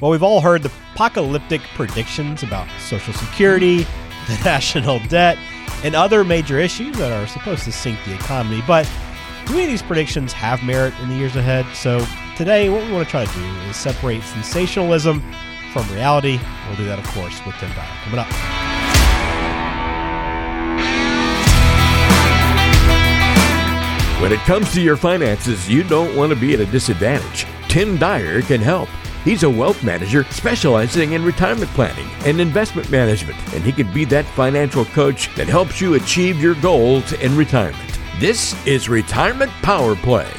Well, we've all heard the apocalyptic predictions about Social Security, the national debt, and other major issues that are supposed to sink the economy. But do any of these predictions have merit in the years ahead? So today, what we want to try to do is separate sensationalism from reality. We'll do that, of course, with Tim Dyer coming up. When it comes to your finances, you don't want to be at a disadvantage. Tim Dyer can help. He's a wealth manager specializing in retirement planning and investment management, and he can be that financial coach that helps you achieve your goals in retirement. This is Retirement Power Play.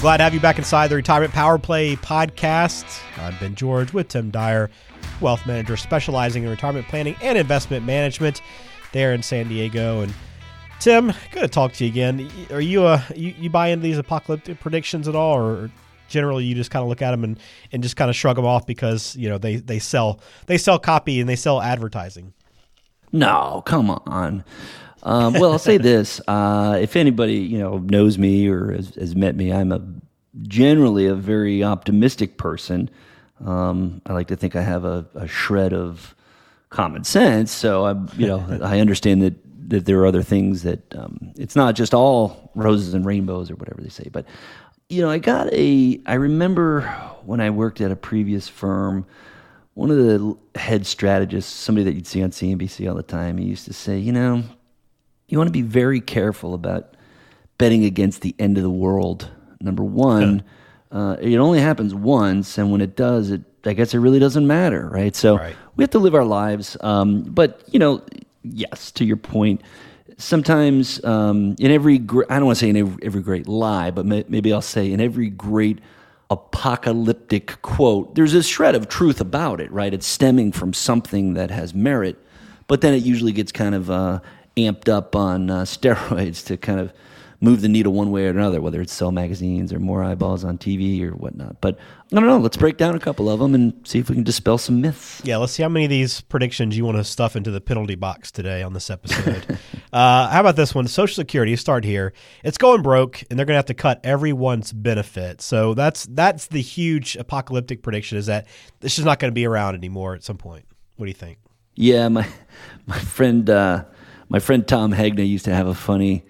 Glad to have you back inside the Retirement Power Play podcast. I'm Ben George with Tim Dyer, wealth manager specializing in retirement planning and investment management there in San Diego. And Tim, good to talk to you again. Are you uh you, you buy into these apocalyptic predictions at all, or generally you just kind of look at them and, and just kind of shrug them off because you know they they sell they sell copy and they sell advertising? No, come on. Um, well, I'll say this: uh, if anybody you know knows me or has, has, met me, I'm a generally a very optimistic person. Um, I like to think I have a, a shred of common sense, so I you know I understand that that there are other things that um, it's not just all roses and rainbows or whatever they say. But you know, I got a. I remember when I worked at a previous firm, one of the head strategists, somebody that you'd see on CNBC all the time, he used to say, you know, you want to be very careful about betting against the end of the world. Number one, uh, it only happens once, and when it does, it I guess it really doesn't matter, right? So right. we have to live our lives. Um, but you know, yes, to your point, sometimes um, in every I don't want to say in every, every great lie, but may, maybe I'll say in every great apocalyptic quote, there's a shred of truth about it, right? It's stemming from something that has merit, but then it usually gets kind of uh, amped up on uh, steroids to kind of move the needle one way or another, whether it's sell magazines or more eyeballs on TV or whatnot. But I don't know. Let's break down a couple of them and see if we can dispel some myths. Yeah, let's see how many of these predictions you want to stuff into the penalty box today on this episode. uh, how about this one? Social Security. Start here. It's going broke, and they're going to have to cut everyone's benefit. So that's that's the huge apocalyptic prediction. Is that this is not going to be around anymore at some point? What do you think? Yeah, my my friend uh, my friend Tom Hegna used to have a funny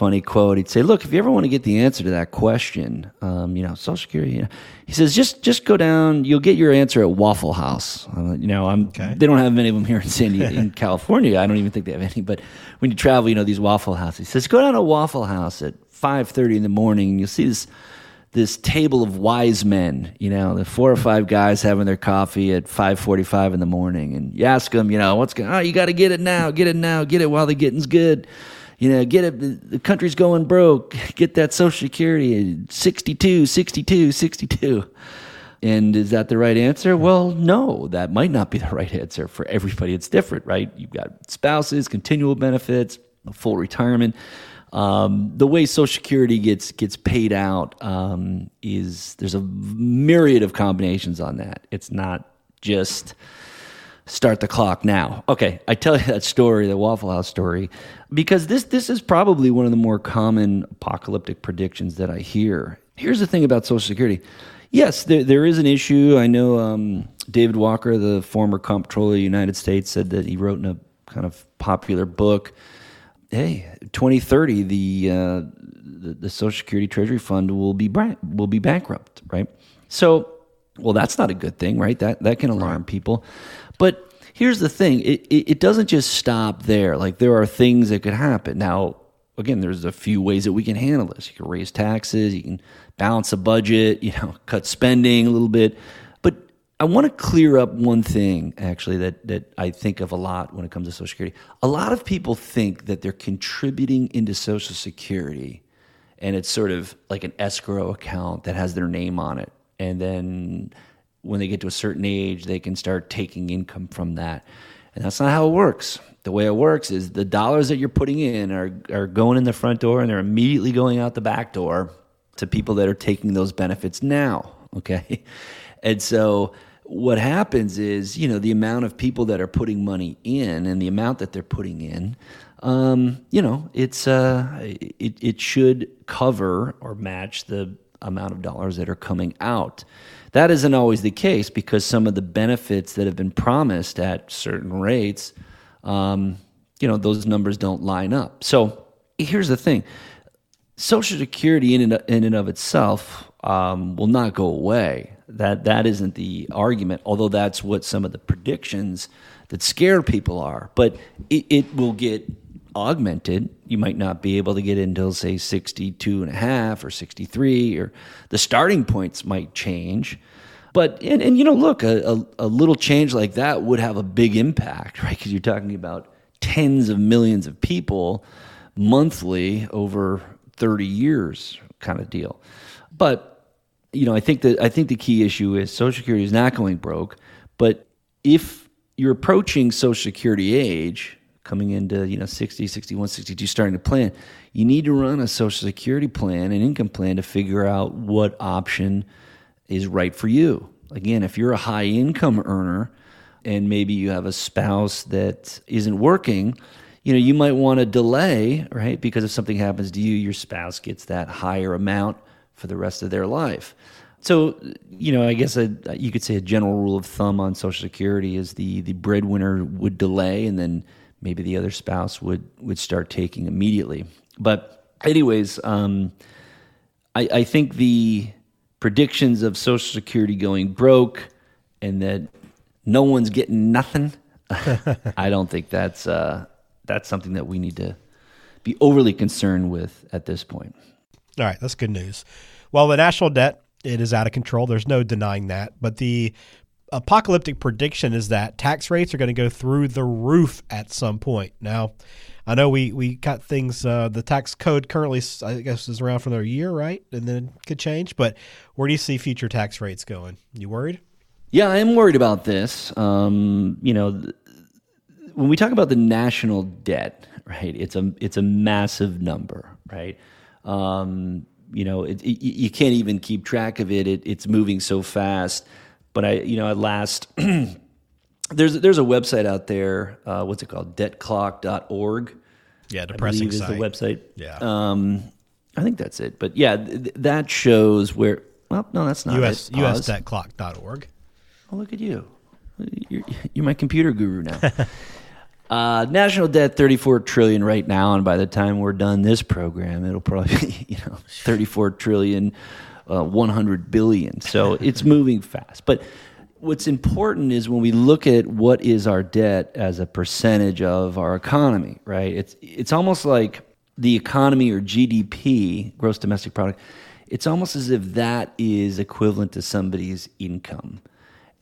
funny quote. He'd say, "Look, if you ever want to get the answer to that question, um, you know, Social Security," you know, he says, "just just go down. You'll get your answer at Waffle House. Uh, you know, I'm. Okay. They don't have many of them here in San Diego, in California. I don't even think they have any. But when you travel, you know these Waffle Houses. He says, go down to Waffle House at five thirty in the morning, and you'll see this." This table of wise men, you know, the four or five guys having their coffee at five forty-five in the morning, and you ask them, you know, what's going? Oh, you got to get it now, get it now, get it while the getting's good you know, get it, the country's going broke, get that Social Security, 62, 62, 62. And is that the right answer? Well, no, that might not be the right answer for everybody. It's different, right? You've got spouses, continual benefits, full retirement. Um, the way Social Security gets gets paid out um, is there's a myriad of combinations on that. It's not just start the clock now. Okay, I tell you that story, the Waffle House story, because this this is probably one of the more common apocalyptic predictions that I hear. Here's the thing about Social Security. Yes, there, there is an issue. I know um, David Walker, the former comptroller of the United States, said that he wrote in a kind of popular book, "Hey, 2030, the uh, the, the Social Security Treasury Fund will be will be bankrupt." Right. So, well, that's not a good thing, right? That that can alarm people. But here's the thing it, it, it, doesn't just stop there. Like, there are things that could happen. Now, again, there's a few ways that we can handle this. You can raise taxes, you can balance a budget, you know, cut spending a little bit. But I want to clear up one thing, actually, that, that I think of a lot when it comes to Social Security. A lot of people think that they're contributing into Social Security and it's sort of like an escrow account that has their name on it. And then when they get to a certain age, they can start taking income from that. And that's not how it works. The way it works is the dollars that you're putting in are, are going in the front door and they're immediately going out the back door to people that are taking those benefits now. Okay. And so what happens is, you know, the amount of people that are putting money in and the amount that they're putting in, um, you know, it's uh, it, it should cover or match the amount of dollars that are coming out. That isn't always the case because some of the benefits that have been promised at certain rates, um, you know, those numbers don't line up. So here's the thing Social Security, in and, in and of itself, um, will not go away. That that isn't the argument, although that's what some of the predictions that scare people are. But it, it will get augmented. You might not be able to get until say 62 and a half or 63 or the starting points might change. But and, and you know, look, a, a, a little change like that would have a big impact, right? Because you're talking about tens of millions of people monthly over 30 years kind of deal. But you know, I think that I think the key issue is Social Security is not going broke, but if you're approaching Social Security age, coming into you know 60 61 62 starting to plan you need to run a social security plan an income plan to figure out what option is right for you. Again if you're a high income earner and maybe you have a spouse that isn't working you know you might want to delay right? Because if something happens to you your spouse gets that higher amount for the rest of their life. So, you know, I guess a, you could say a general rule of thumb on Social Security is the the breadwinner would delay, and then maybe the other spouse would would start taking immediately. But anyways, um, I, I think the predictions of Social Security going broke and that no one's getting nothing. I don't think that's uh, that's something that we need to be overly concerned with at this point. All right, that's good news. Well, the national debt it is out of control. There's no denying that, but the apocalyptic prediction is that tax rates are going to go through the roof at some point. Now, I know we we got things. Uh, the tax code currently, I guess, is around for another year, right? And then it could change. But where do you see future tax rates going? You worried? Yeah, I am worried about this. Um, you know, when we talk about the national debt, right? It's a it's a massive number, right? Um, you know, it, it, you can't even keep track of it. it. It's moving so fast but I, you know, at last, there's there's a website out there. Uh, what's it called? Debtclock.org. Yeah, depressing I believe is the website. Yeah. Um, I think that's it. But yeah, th- that shows where. Well, no, that's not US, it. USDebtClock.org. Oh, look at you. You're, you're my computer guru now. uh, national debt, 34 trillion right now, and by the time we're done this program, it'll probably be you know 34 trillion uh, 100 billion. So it's moving fast. But what's important is when we look at what is our debt as a percentage of our economy, right? It's it's almost like the economy or GDP, gross domestic product. It's almost as if that is equivalent to somebody's income.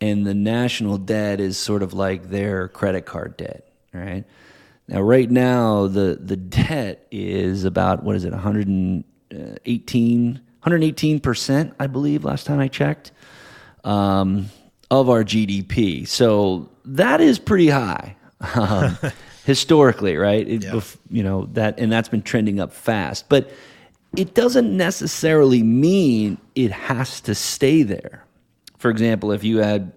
And the national debt is sort of like their credit card debt, right? Now, right now, the, the debt is about, what is it, 118 118%, I believe, last time I checked, um, of our GDP. So that is pretty high um, historically, right? It, yeah. You know that, and that's been trending up fast. But it doesn't necessarily mean it has to stay there. For example, if you had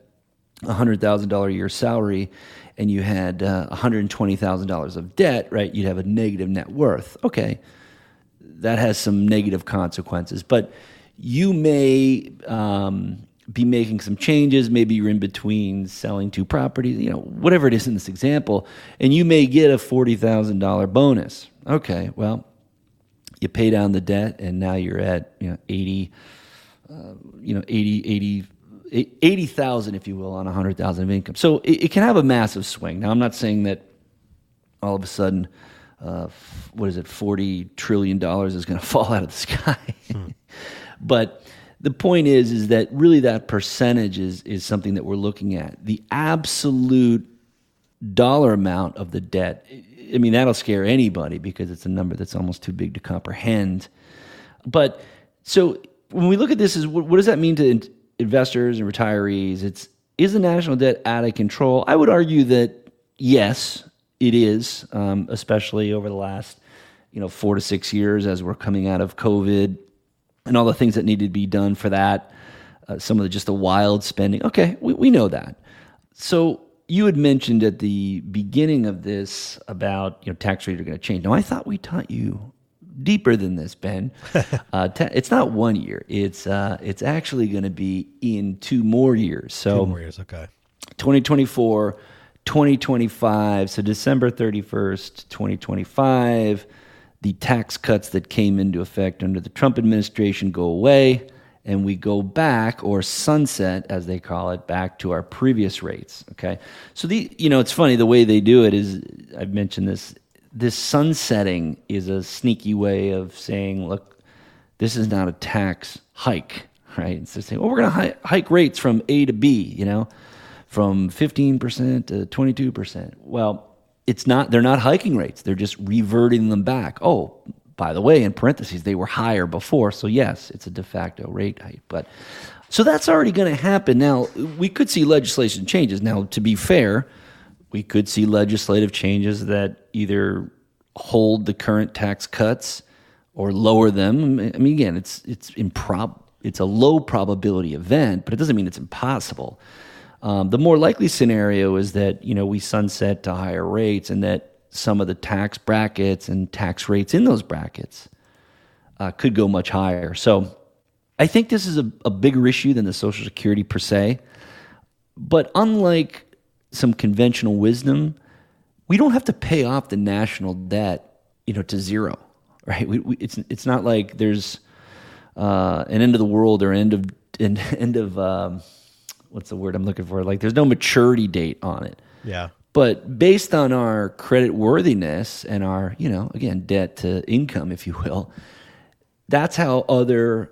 a hundred thousand dollar a year salary and you had uh, one hundred twenty thousand dollars of debt, right? You'd have a negative net worth. Okay, that has some negative consequences. But you may um, be making some changes. Maybe you're in between selling two properties, you know, whatever it is in this example, and you may get a $40,000 bonus. Okay, well, you pay down the debt, and now you're at, you know, 80, uh, you know, 80, 80, 80,000, if you will, on 100,000 of income. So it, it can have a massive swing. Now, I'm not saying that all of a sudden, uh, what is it, forty trillion dollars is going to fall out of the sky. Hmm. but the point is, is that really that percentage is is something that we're looking at. The absolute dollar amount of the debt. I mean, that'll scare anybody because it's a number that's almost too big to comprehend. But so when we look at this, is what, what does that mean to in- investors and retirees? It's is the national debt out of control? I would argue that yes, it is, um, especially over the last you know four to six years as we're coming out of COVID and all the things that need to be done for that. Uh, some of the just the wild spending. Okay, we, we know that. So you had mentioned at the beginning of this about you know tax rates are going to change. Now I thought we taught you deeper than this, Ben. uh, te- it's not one year. It's uh, it's actually going to be in two more years. So Two more years, okay. 2024, 2025. So December 31st, 2025, the tax cuts that came into effect under the Trump administration go away, and we go back or sunset, as they call it, back to our previous rates. Okay. So the you know it's funny the way they do it is I've mentioned this. This sunsetting is a sneaky way of saying, look, this is not a tax hike, right? It's just saying, well, we're going to hike rates from A to B, you know, from 15% to 22%. Well, it's not, they're not hiking rates. They're just reverting them back. Oh, by the way, in parentheses, they were higher before. So, yes, it's a de facto rate hike. But so that's already going to happen. Now, we could see legislation changes. Now, to be fair, we could see legislative changes that either hold the current tax cuts or lower them. I mean, again, it's it's improb it's a low probability event, but it doesn't mean it's impossible. Um, the more likely scenario is that you know we sunset to higher rates, and that some of the tax brackets and tax rates in those brackets uh, could go much higher. So, I think this is a, a bigger issue than the Social Security per se. But unlike some conventional wisdom, we don't have to pay off the national debt, you know, to zero, right? We, we, it's it's not like there's uh, an end of the world or end of end, end of um, what's the word I'm looking for? Like there's no maturity date on it. Yeah. But based on our credit worthiness and our, you know, again, debt to income, if you will, that's how other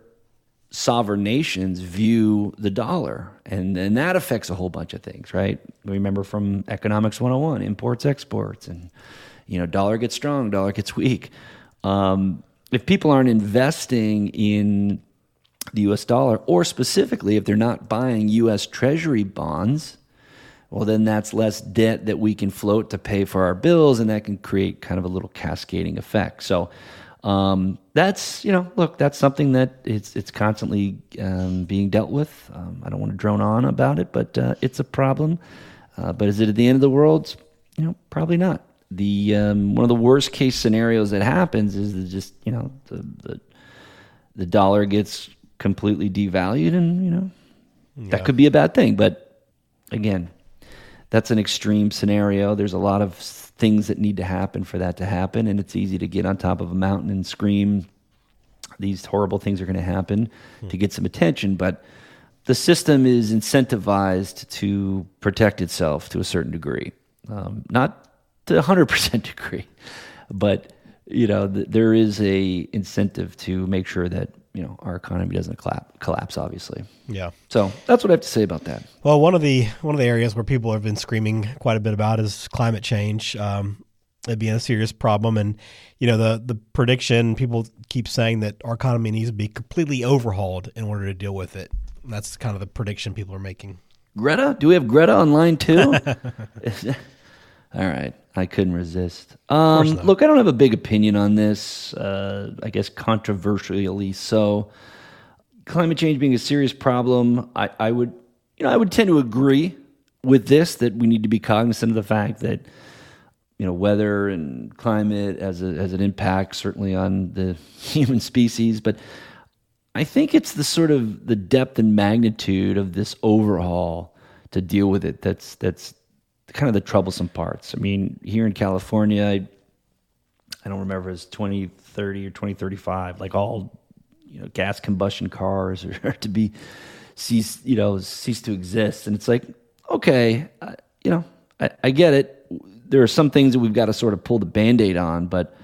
sovereign nations view the dollar. And, and that affects a whole bunch of things, right? We remember from Economics 101, imports, exports, and, you know, dollar gets strong, dollar gets weak. Um, if people aren't investing in the US dollar, or specifically if they're not buying US Treasury bonds, well, then that's less debt that we can float to pay for our bills, and that can create kind of a little cascading effect. So, um, that's you know, look, that's something that it's it's constantly um, being dealt with. Um, I don't want to drone on about it, but uh, it's a problem. Uh, but is it at the end of the world? You know, probably not. The um, one of the worst case scenarios that happens is just you know the the, the dollar gets completely devalued, and you know that could be a bad thing. But again, that's an extreme scenario. There's a lot of things that need to happen for that to happen, and it's easy to get on top of a mountain and scream these horrible things are going to happen to get some attention. But the system is incentivized to protect itself to a certain degree, um, not to a hundred percent degree, but you know th- there is a incentive to make sure that you know our economy doesn't collapse. Collapse, obviously. Yeah. So that's what I have to say about that. Well, one of the one of the areas where people have been screaming quite a bit about is climate change. Um, it being a serious problem, and you know the the prediction people keep saying that our economy needs to be completely overhauled in order to deal with it. And that's kind of the prediction people are making. Greta? Do we have Greta on line too? All right. I couldn't resist. Um, look, I don't have a big opinion on this. Uh, I guess controversially so. Climate change being a serious problem, I, I would, you know, I would tend to agree with this that we need to be cognizant of the fact that, you know, weather and climate has a, has an impact certainly on the human species, but I think it's the sort of the depth and magnitude of this overhaul to deal with it that's that's kind of the troublesome parts. I mean, here in California, I, I don't remember it's 2030 or 2035, like all you know, gas combustion cars are to be cease, you know, cease to exist. And it's like, okay, uh, you know, I, I get it. There are some things that we've got to sort of pull the band-aid on, but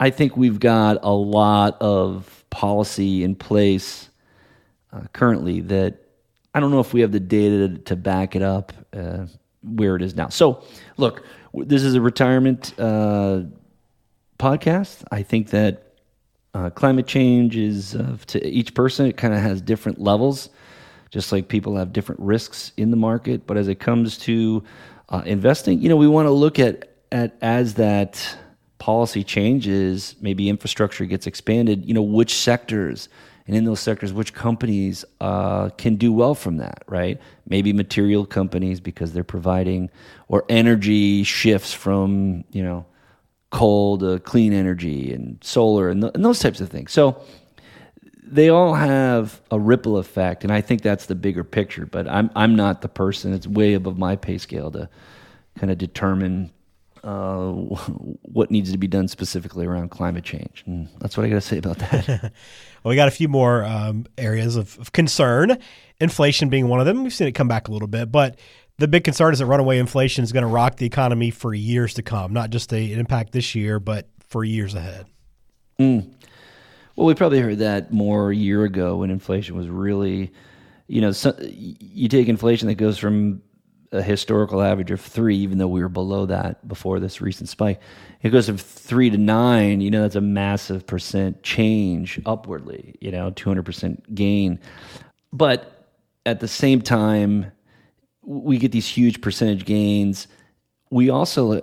I think we've got a lot of policy in place uh, currently that I don't know if we have the data to, to back it up uh, where it is now. So, look, this is a retirement uh, podcast. I think that uh, climate change is uh, to each person, it kind of has different levels, just like people have different risks in the market. But as it comes to uh, investing, you know, we want to look at, at as that policy changes, maybe infrastructure gets expanded, you know, which sectors and in those sectors, which companies uh, can do well from that, right? Maybe material companies because they're providing, or energy shifts from, you know, coal to clean energy and solar and, th- and those types of things. So they all have a ripple effect, and I think that's the bigger picture. But I'm I'm not the person; it's way above my pay scale to kind of determine uh, what needs to be done specifically around climate change. And that's what I got to say about that. well, we got a few more um, areas of, of concern. Inflation being one of them. We've seen it come back a little bit, but the big concern is that runaway inflation is going to rock the economy for years to come, not just a, an impact this year, but for years ahead. Mm. Well, we probably heard that more a year ago when inflation was really, you know, so, you take inflation that goes from a historical average of three, even though we were below that before this recent spike. It goes from three to nine, you know, that's a massive percent change upwardly, you know, 200% gain. But at the same time, we get these huge percentage gains. We also uh,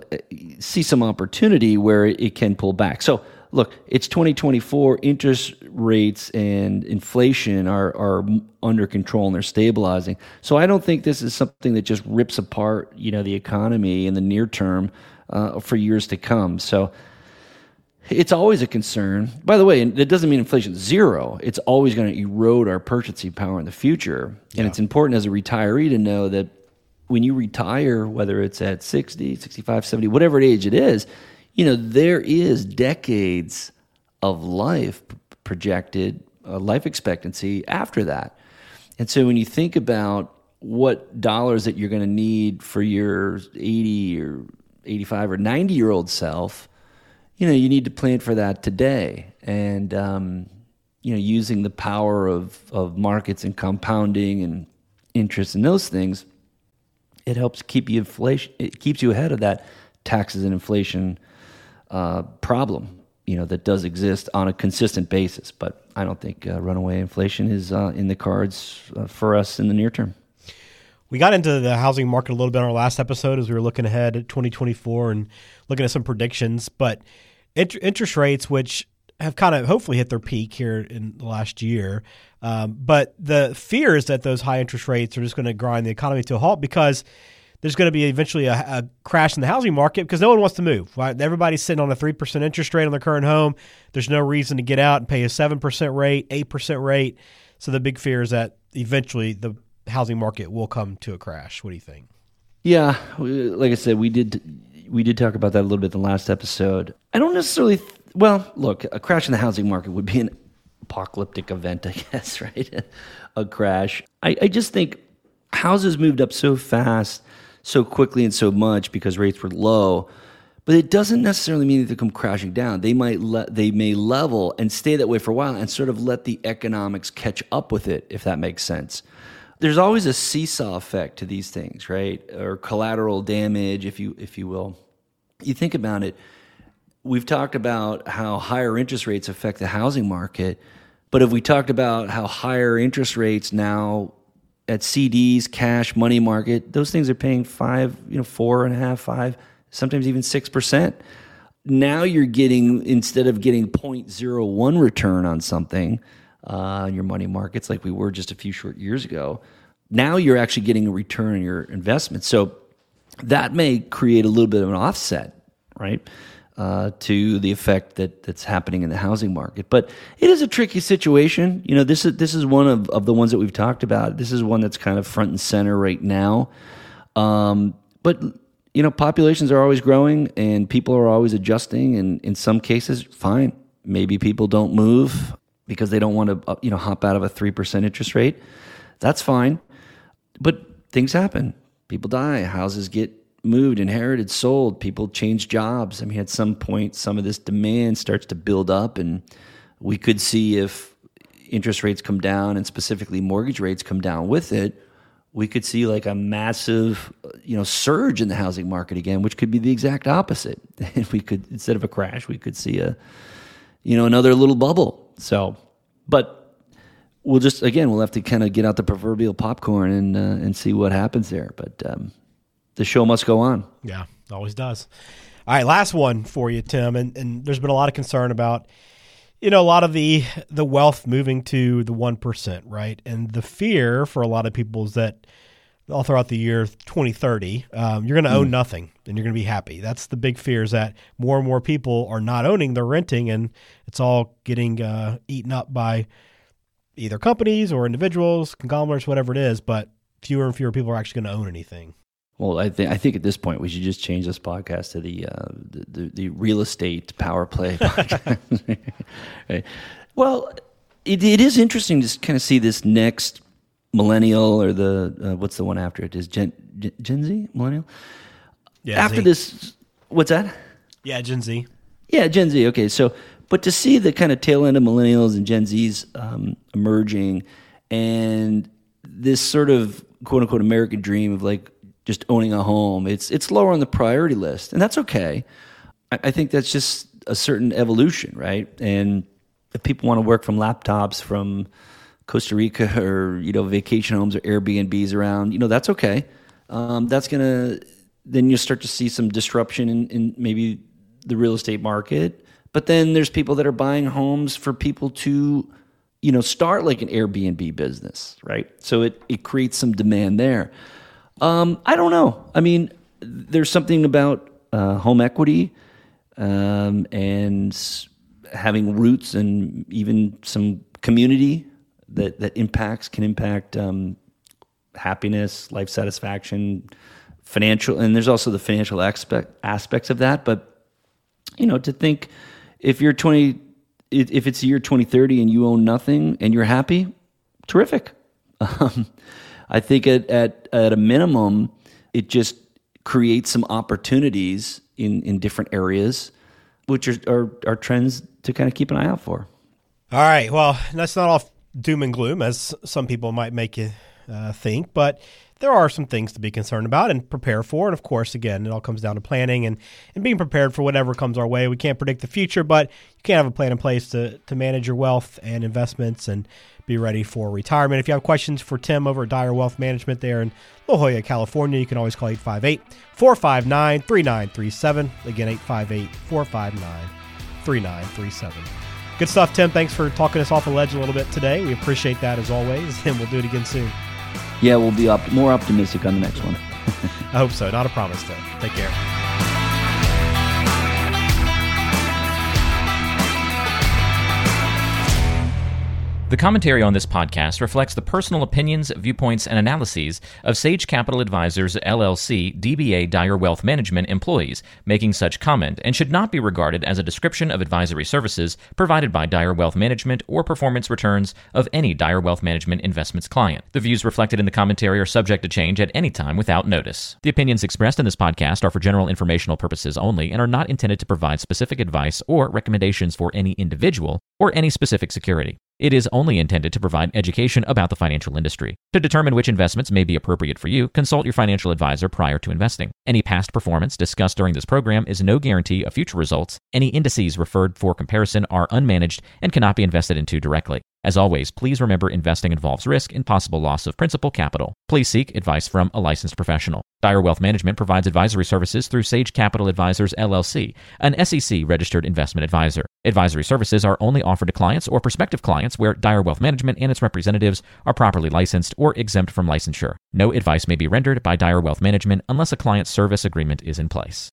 see some opportunity where it can pull back. So, look, it's 2024. Interest rates and inflation are, are under control and they're stabilizing. So I don't think this is something that just rips apart, you know, the economy in the near term uh, for years to come. So it's always a concern. By the way, it doesn't mean inflation zero. It's always going to erode our purchasing power in the future. Yeah. And it's important as a retiree to know that when you retire, whether it's at 60, 65, 70, whatever age it is, you know, there is decades of life projected, uh, life expectancy after that. And so when you think about what dollars that you're going to need for your 80 or 85 or 90 year old self, you know, you need to plan for that today. And, um, you know, using the power of, of markets and compounding and interest and those things, it helps keep you inflation. It keeps you ahead of that taxes and inflation uh, problem, you know, that does exist on a consistent basis. But I don't think uh, runaway inflation is uh, in the cards uh, for us in the near term. We got into the housing market a little bit on our last episode as we were looking ahead at 2024 and looking at some predictions. But int- interest rates, which have kind of hopefully hit their peak here in the last year. Um, but the fear is that those high interest rates are just going to grind the economy to a halt because there's going to be eventually a, a, crash in the housing market because no one wants to move. Right? Everybody's sitting on a three percent interest rate on their current home. There's no reason to get out and pay a seven percent rate, eight percent rate. So the big fear is that eventually the housing market will come to a crash. What do you think? Yeah, like I said, we did we did talk about that a little bit in the last episode. I don't necessarily. Th- well, look, a crash in the housing market would be an apocalyptic event, I guess, right? a crash. I, I just think houses moved up so fast so quickly and so much because rates were low. But it doesn't necessarily mean that they come crashing down. They might they may level and stay that way for a while and sort of let the economics catch up with it, if that makes sense. There's always a seesaw effect to these things, right? Or collateral damage, if you if you will. You think about it. We've talked about how higher interest rates affect the housing market, but if we talked about how higher interest rates now at CDs, cash, money market, those things are paying five, you know, four and a half, five, sometimes even six percent. Now you're getting instead of getting 0.01 return on something uh, in your money markets like we were just a few short years ago. Now you're actually getting a return on your investment. So that may create a little bit of an offset, right? Uh, to the effect that that's happening in the housing market. But it is a tricky situation. You know, this is this is one of, of the ones that we've talked about. This is one that's kind of front and center right now. Um, but you know, populations are always growing, and people are always adjusting. And in some cases, fine, maybe people don't move because they don't want to uh, you know hop out of a three percent interest rate. That's fine, but things happen. People die. Houses get moved, inherited, sold, people change jobs. I mean, at some point, some of this demand starts to build up, and we could see if interest rates come down and specifically mortgage rates come down with it, we could see like a massive, you know, surge in the housing market again, which could be the exact opposite. If we could, instead of a crash, we could see a, you know, another little bubble. So, but we'll just again, we'll have to kind of get out the proverbial popcorn and uh, and see what happens there. But um, the show must go on. Yeah, always does. All right, last one for you, Tim. And, and there's been a lot of concern about, you know, a lot of the the wealth moving to the one percent, right? And the fear for a lot of people is that all throughout the year 2030, um, you're going to own nothing and you're going to be happy. That's the big fear is that more and more people are not owning, they're renting, and it's all getting uh, eaten up by either companies or individuals, conglomerates, whatever it is. But fewer and fewer people are actually going to own anything. Well, I think I think at this point we should just change this podcast to the uh, the, the, the real estate power play podcast. right. Well, it, it is interesting to kind of see this next millennial or the uh, what's the one after it is Gen Gen Z millennial. Yeah, after Z. this, what's that? Yeah, Gen Z. Yeah, Gen Z. Okay, so but to see the kind of tail end of millennials and Gen Zs um, emerging, and this sort of quote unquote American dream of like just owning a home, it's it's lower on the priority list, and that's okay. I, I think that's just a certain evolution, right? And if people want to work from laptops from Costa Rica or you know vacation homes or Airbnbs around, you know that's okay. Um, that's gonna then you start to see some disruption in, in maybe the real estate market. But then there's people that are buying homes for people to, you know, start like an Airbnb business, right? So it it creates some demand there. Um, I don't know. I mean, there's something about uh, home equity um, and having roots and even some community that that impacts can impact um, happiness, life satisfaction, financial, and there's also the financial aspect aspects of that. But you know, to think if you're 20, if it's the year 2030 and you own nothing and you're happy, terrific. Um, I think at, at at a minimum, it just creates some opportunities in in different areas, which are are, are trends to kind of keep an eye out for. All right. Well, that's not all doom and gloom, as some people might make you uh, think, but there are some things to be concerned about and prepare for. And of course, again, it all comes down to planning and, and being prepared for whatever comes our way. We can't predict the future, but you can't have a plan in place to, to manage your wealth and investments and be ready for retirement. If you have questions for Tim over at Dyer Wealth Management there in La Jolla, California, you can always call 858 459 3937. Again, 858 459 3937. Good stuff, Tim. Thanks for talking us off the ledge a little bit today. We appreciate that as always, and we'll do it again soon. Yeah, we'll be op- more optimistic on the next one. I hope so. Not a promise, though. Take care. The commentary on this podcast reflects the personal opinions, viewpoints, and analyses of Sage Capital Advisors LLC DBA Dyer Wealth Management employees making such comment and should not be regarded as a description of advisory services provided by Dyer Wealth Management or performance returns of any Dyer Wealth Management investments client. The views reflected in the commentary are subject to change at any time without notice. The opinions expressed in this podcast are for general informational purposes only and are not intended to provide specific advice or recommendations for any individual or any specific security. It is only intended to provide education about the financial industry. To determine which investments may be appropriate for you, consult your financial advisor prior to investing. Any past performance discussed during this program is no guarantee of future results. Any indices referred for comparison are unmanaged and cannot be invested into directly. As always, please remember investing involves risk and possible loss of principal capital. Please seek advice from a licensed professional. Dyer Wealth Management provides advisory services through Sage Capital Advisors LLC, an SEC registered investment advisor. Advisory services are only offered to clients or prospective clients where Dyer Wealth Management and its representatives are properly licensed or exempt from licensure. No advice may be rendered by Dyer Wealth Management unless a client service agreement is in place.